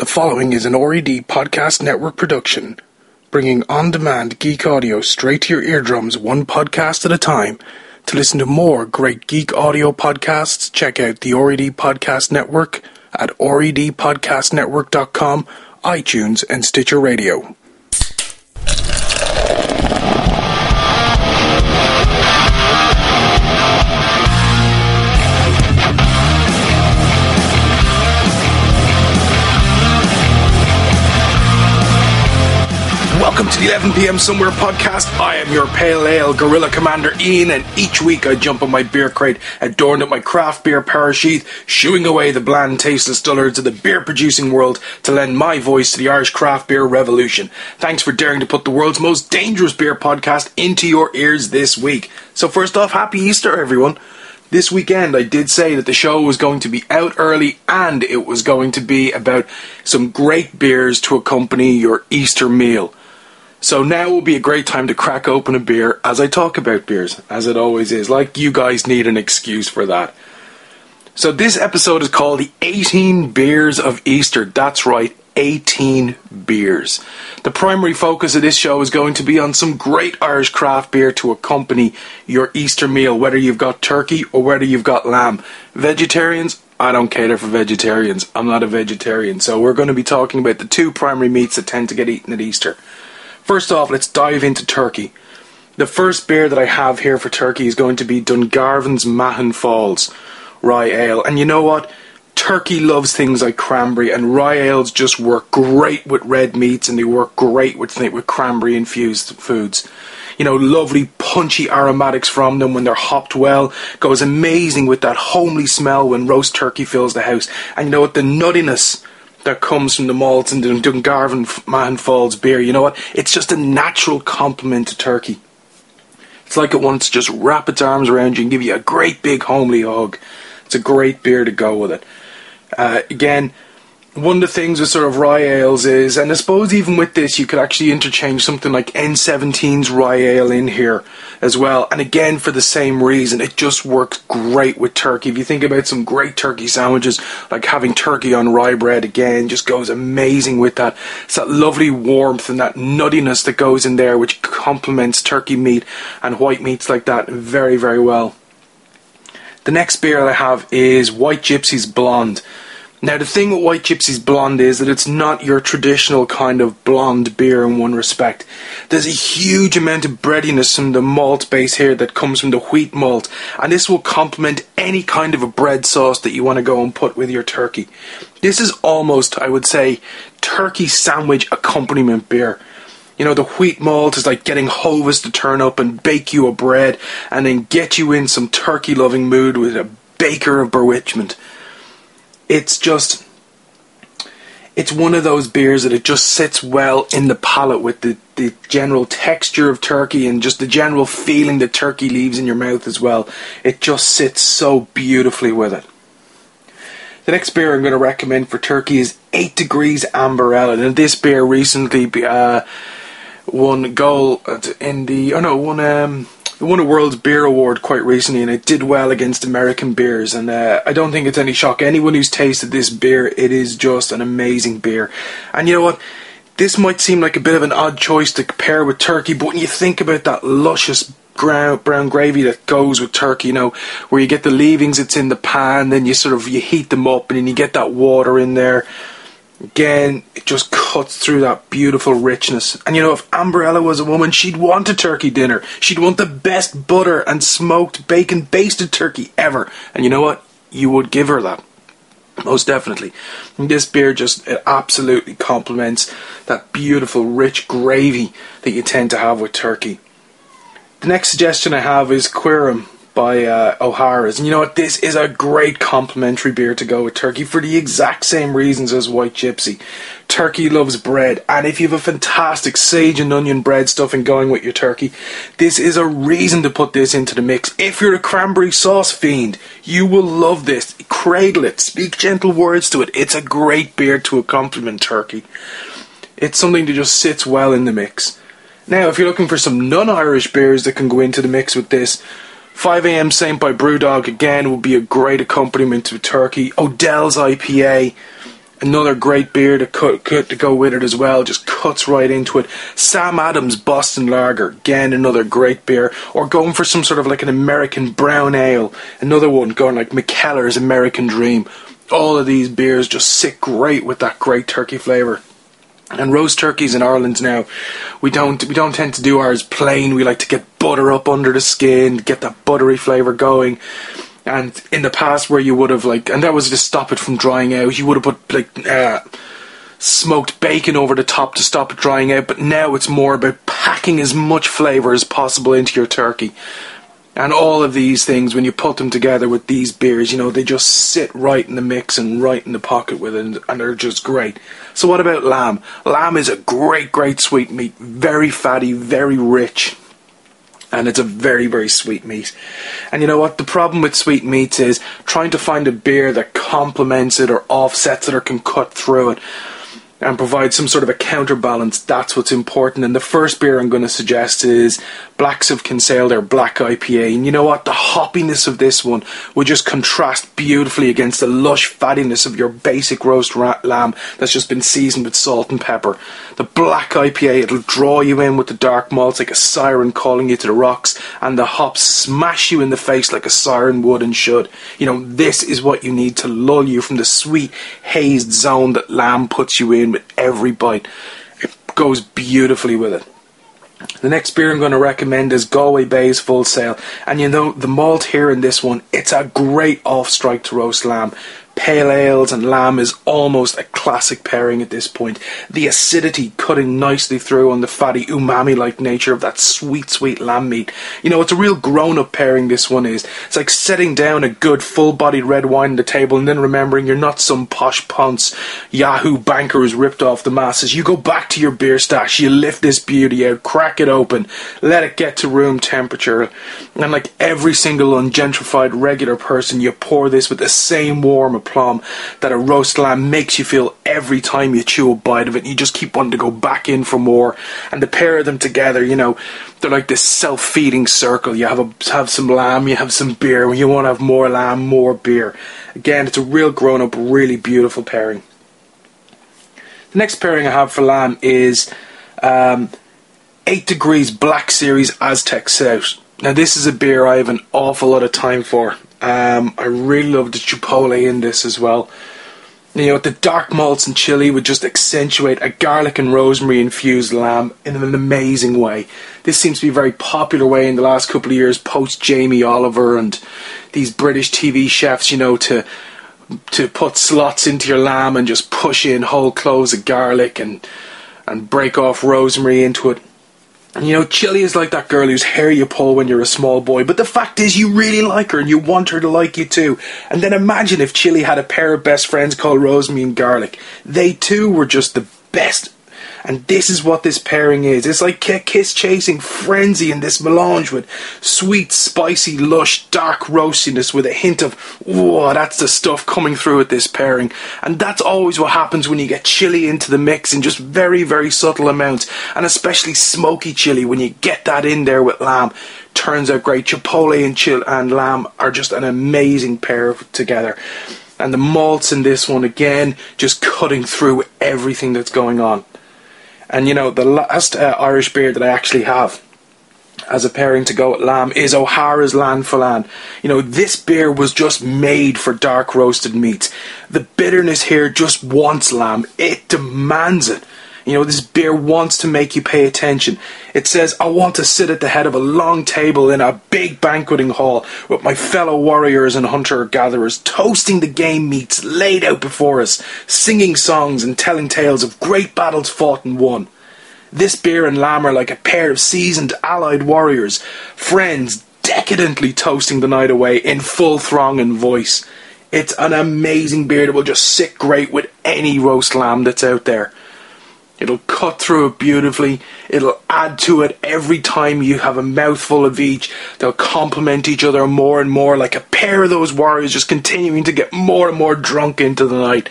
The following is an RED Podcast Network production, bringing on demand geek audio straight to your eardrums, one podcast at a time. To listen to more great geek audio podcasts, check out the RED Podcast Network at redpodcastnetwork.com, iTunes, and Stitcher Radio. The 11 p.m. Somewhere podcast. I am your pale ale gorilla commander Ian, and each week I jump on my beer crate, adorned with my craft beer sheath, shooing away the bland, tasteless dullards of the beer producing world to lend my voice to the Irish craft beer revolution. Thanks for daring to put the world's most dangerous beer podcast into your ears this week. So, first off, happy Easter, everyone. This weekend, I did say that the show was going to be out early and it was going to be about some great beers to accompany your Easter meal. So now will be a great time to crack open a beer as I talk about beers, as it always is. Like you guys need an excuse for that. So this episode is called the 18 Beers of Easter. That's right, 18 beers. The primary focus of this show is going to be on some great Irish craft beer to accompany your Easter meal, whether you've got turkey or whether you've got lamb. Vegetarians, I don't cater for vegetarians. I'm not a vegetarian. So we're going to be talking about the two primary meats that tend to get eaten at Easter. First off, let's dive into turkey. The first beer that I have here for turkey is going to be Dungarvan's Mahon Falls Rye Ale. And you know what? Turkey loves things like cranberry, and rye ales just work great with red meats, and they work great with with cranberry infused foods. You know, lovely punchy aromatics from them when they're hopped well. Goes amazing with that homely smell when roast turkey fills the house. And you know what? The nuttiness that comes from the malts and the Dungarvan Mahon Falls beer. You know what? It's just a natural complement to turkey. It's like it wants to just wrap its arms around you and give you a great big homely hug. It's a great beer to go with it. Uh, again, one of the things with sort of rye ales is, and I suppose even with this, you could actually interchange something like N17's rye ale in here as well. And again, for the same reason, it just works great with turkey. If you think about some great turkey sandwiches, like having turkey on rye bread again, just goes amazing with that. It's that lovely warmth and that nuttiness that goes in there, which complements turkey meat and white meats like that very, very well. The next beer I have is White Gypsy's Blonde. Now, the thing with White Gypsy's Blonde is that it's not your traditional kind of blonde beer in one respect. There's a huge amount of breadiness from the malt base here that comes from the wheat malt, and this will complement any kind of a bread sauce that you want to go and put with your turkey. This is almost, I would say, turkey sandwich accompaniment beer. You know, the wheat malt is like getting Hovis to turn up and bake you a bread and then get you in some turkey loving mood with a baker of bewitchment it's just it's one of those beers that it just sits well in the palate with the, the general texture of turkey and just the general feeling that turkey leaves in your mouth as well. It just sits so beautifully with it. The next beer I'm going to recommend for turkey is 8 Degrees Amber Ale. And this beer recently uh, won gold in the, oh no, won um, it won a World Beer Award quite recently, and it did well against American beers. And uh, I don't think it's any shock anyone who's tasted this beer. It is just an amazing beer. And you know what? This might seem like a bit of an odd choice to pair with turkey, but when you think about that luscious brown gravy that goes with turkey, you know, where you get the leavings, it's in the pan, then you sort of you heat them up, and then you get that water in there. Again, it just cuts through that beautiful richness. And you know, if Amber Ella was a woman, she'd want a turkey dinner. She'd want the best butter and smoked bacon basted turkey ever. And you know what? You would give her that. Most definitely. And this beer just it absolutely complements that beautiful, rich gravy that you tend to have with turkey. The next suggestion I have is Quirum by uh, O'Hara's. And you know what? This is a great complimentary beer to go with turkey for the exact same reasons as White Gypsy. Turkey loves bread, and if you have a fantastic sage and onion bread stuffing going with your turkey, this is a reason to put this into the mix. If you're a cranberry sauce fiend, you will love this. Cradle it, speak gentle words to it. It's a great beer to accompaniment turkey. It's something that just sits well in the mix. Now, if you're looking for some non Irish beers that can go into the mix with this, 5am Saint by Brewdog again will be a great accompaniment to turkey. Odell's IPA Another great beer to cut, cut to go with it as well, just cuts right into it. Sam Adams Boston Lager, again another great beer. Or going for some sort of like an American brown ale, another one going like Mikkeller's American Dream. All of these beers just sit great with that great turkey flavour. And roast turkeys in Ireland now, we don't we don't tend to do ours plain. We like to get butter up under the skin, get that buttery flavour going. And in the past, where you would have like, and that was to stop it from drying out, you would have put like uh, smoked bacon over the top to stop it drying out. But now it's more about packing as much flavour as possible into your turkey. And all of these things, when you put them together with these beers, you know, they just sit right in the mix and right in the pocket with it, and, and they're just great. So, what about lamb? Lamb is a great, great sweet meat, very fatty, very rich and it's a very very sweet meat. And you know what? The problem with sweet meats is trying to find a beer that complements it or offsets it or can cut through it and provide some sort of a counterbalance. That's what's important. And the first beer I'm going to suggest is Blacks of Kinsale, their black IPA. And you know what? The hoppiness of this one would just contrast beautifully against the lush fattiness of your basic roast lamb that's just been seasoned with salt and pepper. The black IPA, it'll draw you in with the dark malts like a siren calling you to the rocks, and the hops smash you in the face like a siren would and should. You know, this is what you need to lull you from the sweet, hazed zone that lamb puts you in with every bite. It goes beautifully with it. The next beer I'm going to recommend is Galway Bay's Full Sail. And you know, the malt here in this one, it's a great off strike to roast lamb. Pale ales and lamb is almost a classic pairing at this point. The acidity cutting nicely through on the fatty umami like nature of that sweet, sweet lamb meat. You know, it's a real grown up pairing, this one is. It's like setting down a good full bodied red wine on the table and then remembering you're not some posh ponce Yahoo banker who's ripped off the masses. You go back to your beer stash, you lift this beauty out, crack it open, let it get to room temperature, and like every single ungentrified regular person, you pour this with the same warm aplomb that a roast lamb makes you feel every time you chew a bite of it. You just keep wanting to go back in for more. And the pair of them together, you know, they're like this self-feeding circle. You have a have some lamb, you have some beer. You want to have more lamb, more beer. Again, it's a real grown-up, really beautiful pairing. The next pairing I have for lamb is um, Eight Degrees Black Series Aztec Stout. Now, this is a beer I have an awful lot of time for. Um, I really love the chipotle in this as well. You know, the dark malts and chili would just accentuate a garlic and rosemary infused lamb in an amazing way. This seems to be a very popular way in the last couple of years, post Jamie Oliver and these British TV chefs, you know, to to put slots into your lamb and just push in whole cloves of garlic and and break off rosemary into it. And you know, Chili is like that girl whose hair you pull when you're a small boy, but the fact is you really like her and you want her to like you too. And then imagine if Chili had a pair of best friends called Rosemary and Garlic. They too were just the best and this is what this pairing is. It's like kiss chasing frenzy in this melange with sweet, spicy, lush, dark roastiness with a hint of, whoa, that's the stuff coming through with this pairing. And that's always what happens when you get chili into the mix in just very, very subtle amounts. And especially smoky chili when you get that in there with lamb. Turns out great. Chipotle and chill and lamb are just an amazing pair together. And the malts in this one again, just cutting through everything that's going on. And you know, the last uh, Irish beer that I actually have as a pairing to go at lamb is O'Hara's Leann Folláin. You know, this beer was just made for dark roasted meats. The bitterness here just wants lamb. It demands it. You know, this beer wants to make you pay attention. It says, I want to sit at the head of a long table in a big banqueting hall with my fellow warriors and hunter gatherers, toasting the game meats laid out before us, singing songs and telling tales of great battles fought and won. This beer and lamb are like a pair of seasoned allied warriors, friends decadently toasting the night away in full throng and voice. It's an amazing beer that will just sit great with any roast lamb that's out there. It'll cut through it beautifully. It'll add to it every time you have a mouthful of each. They'll complement each other more and more, like a pair of those warriors just continuing to get more and more drunk into the night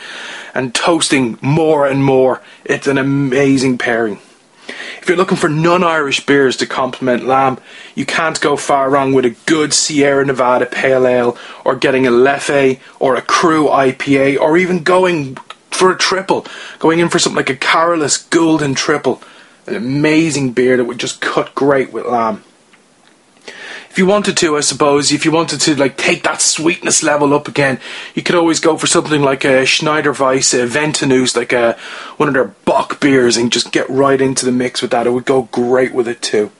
and toasting more and more. It's an amazing pairing. If you're looking for non Irish beers to complement lamb, you can't go far wrong with a good Sierra Nevada Pale Ale or getting a Leffe or a Crew IPA or even going for a triple, going in for something like a Carolus Golden Triple. An amazing beer that would just cut great with lamb if you wanted to, I suppose, if you wanted to like take that sweetness level up again, you could always go for something like a Schneider Weiss, Aventinus, like a one of their Bock beers, and just get right into the mix with that. It would go great with it too.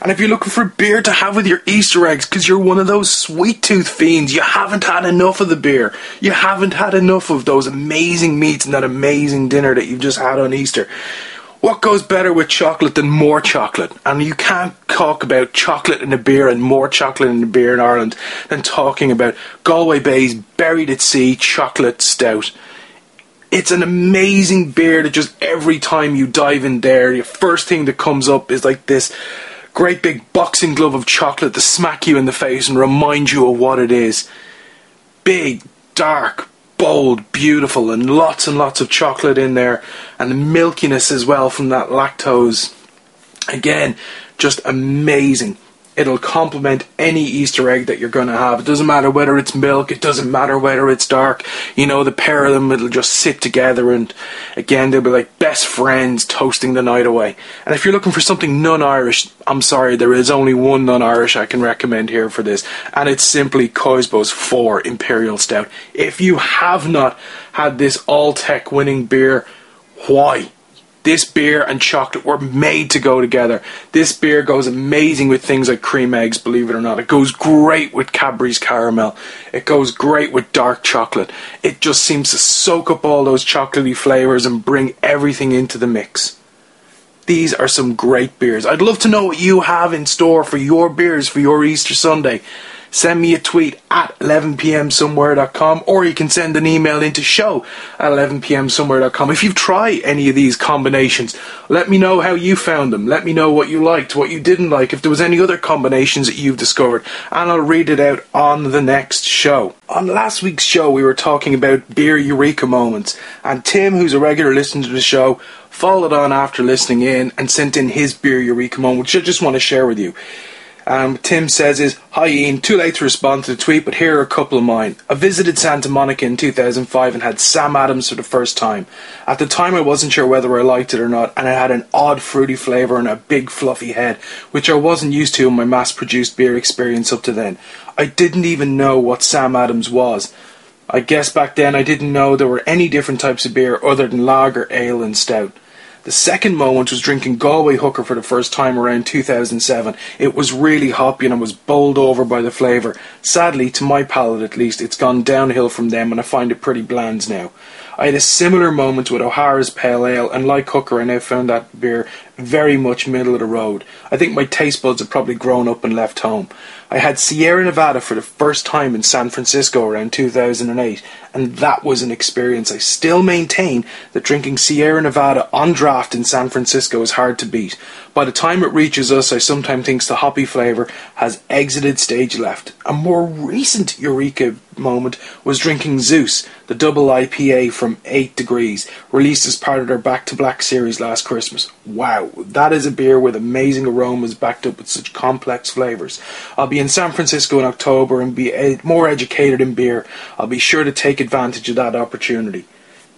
And if you're looking for beer to have with your Easter eggs, because you're one of those sweet tooth fiends, you haven't had enough of the beer. You haven't had enough of those amazing meats and that amazing dinner that you've just had on Easter what goes better with chocolate than more chocolate? And you can't talk about chocolate in a beer and more chocolate in a beer in Ireland than talking about Galway Bay's Buried at Sea Chocolate Stout. It's an amazing beer that just every time you dive in there, the first thing that comes up is like this great big boxing glove of chocolate to smack you in the face and remind you of what it is. Big, dark, bold, beautiful, and lots and lots of chocolate in there, and the milkiness as well from that lactose. Again, just amazing. It'll complement any Easter egg that you're going to have. It doesn't matter whether it's milk, it doesn't matter whether it's dark. You know, the pair of them, it'll just sit together and again, they'll be like best friends toasting the night away. And if you're looking for something non Irish, I'm sorry, there is only one non Irish I can recommend here for this, and it's simply Coisbo's 4 Imperial Stout. If you have not had this all tech winning beer, why? This beer and chocolate were made to go together. This beer goes amazing with things like cream eggs, believe it or not. It goes great with Cadbury's caramel. It goes great with dark chocolate. It just seems to soak up all those chocolatey flavours and bring everything into the mix. These are some great beers. I'd love to know what you have in store for your beers for your Easter Sunday send me a tweet at 11pmsomewhere.com or you can send an email into show at 11pmsomewhere.com. If you've tried any of these combinations, let me know how you found them. Let me know what you liked, what you didn't like, if there was any other combinations that you've discovered, and I'll read it out on the next show. On last week's show, we were talking about beer eureka moments, and Tim, who's a regular listener to the show, followed on after listening in and sent in his beer eureka moment, which I just want to share with you. Um, Tim says is, Hi Ian, too late to respond to the tweet, but here are a couple of mine. I visited Santa Monica in 2005 and had Sam Adams for the first time. At the time I wasn't sure whether I liked it or not, and it had an odd fruity flavour and a big fluffy head, which I wasn't used to in my mass-produced beer experience up to then. I didn't even know what Sam Adams was. I guess back then I didn't know there were any different types of beer other than lager, ale and stout. The second moment was drinking Galway Hooker for the first time around 2007. It was really hoppy and I was bowled over by the flavour. Sadly, to my palate at least, it's gone downhill from them and I find it pretty bland now. I had a similar moment with O'Hara's Pale Ale, and like Hooker, I now found that beer very much middle of the road. I think my taste buds have probably grown up and left home. I had Sierra Nevada for the first time in San Francisco around 2008, and that was an experience. I still maintain that drinking Sierra Nevada on draft in San Francisco is hard to beat. By the time it reaches us, I sometimes think the hoppy flavour has exited stage left. A more recent Eureka moment was drinking Zeus, the double IPA from 8 Degrees, released as part of their Back to Black series last Christmas. Wow, that is a beer with amazing aromas backed up with such complex flavours. I'll be in San Francisco in October and be more educated in beer. I'll be sure to take advantage of that opportunity.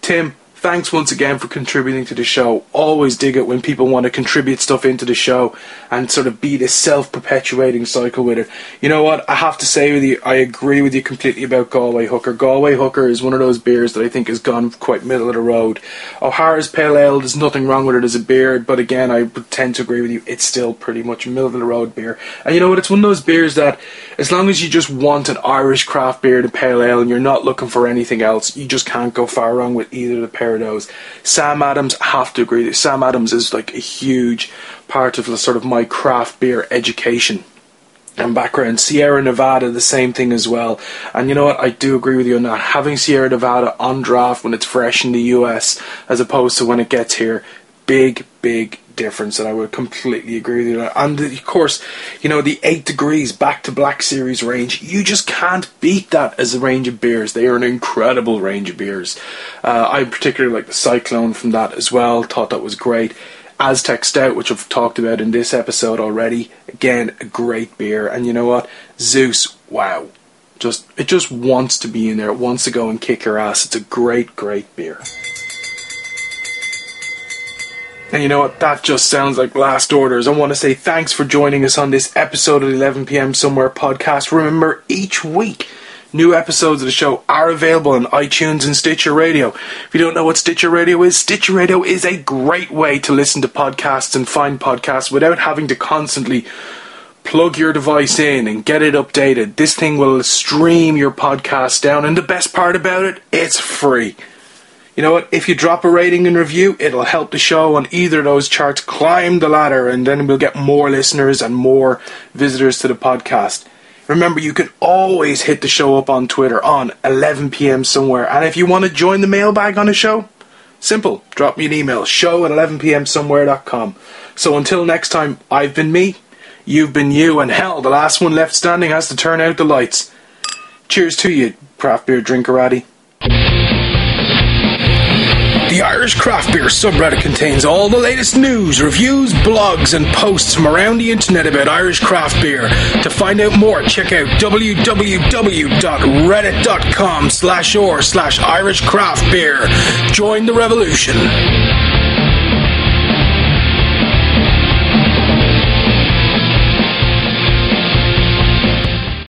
Tim, thanks once again for contributing to the show. Always dig it when people want to contribute stuff into the show and sort of be this self perpetuating cycle with it. You know what? I have to say with you, I agree with you completely about Galway Hooker. Galway Hooker is one of those beers that I think has gone quite middle of the road. O'Hara's Pale Ale, there's nothing wrong with it as a beer, but again, I tend to agree with you. It's still pretty much middle of the road beer. And you know what? It's one of those beers that, as long as you just want an Irish craft beer to Pale Ale and you're not looking for anything else, you just can't go far wrong with either the pair of those. Sam Adams, I have to agree. Sam Adams is like a huge part of the sort of my craft beer education and background. Sierra Nevada, the same thing as well. And you know what? I do agree with you on that. Having Sierra Nevada on draft when it's fresh in the US as opposed to when it gets here, big, big difference, and I would completely agree with you. And of course, you know, the 8 Degrees Back to Black Series range, you just can't beat that as a range of beers. They are an incredible range of beers. Uh, I particularly like the Cyclone from that as well, thought that was great. Aztec Stout, which I've talked about in this episode already, again, a great beer. And you know what? Zeus, wow. Just it just wants to be in there. It wants to go and kick your ass. It's a great, great beer. And you know what? That just sounds like last orders. I want to say thanks for joining us on this episode of the 11 p.m. Somewhere podcast. Remember, each week, new episodes of the show are available on iTunes and Stitcher Radio. If you don't know what Stitcher Radio is, Stitcher Radio is a great way to listen to podcasts and find podcasts without having to constantly plug your device in and get it updated. This thing will stream your podcast down, and the best part about it, it's free. You know what? If you drop a rating and review, it'll help the show on either of those charts climb the ladder, and then we'll get more listeners and more visitors to the podcast. Remember, you can always hit the show up on Twitter on 11 p.m. somewhere. And if you want to join the mailbag on the show, simple. Drop me an email, show at 11 p.m. somewhere.com. So until next time, I've been me, you've been you, and hell, the last one left standing has to turn out the lights. Cheers to you, craft beer drinkerati. The Irish Craft Beer subreddit contains all the latest news, reviews, blogs, and posts from around the internet about Irish craft beer. To find out more, check out www.reddit.com slash or slash Irish craft beer. Join the revolution.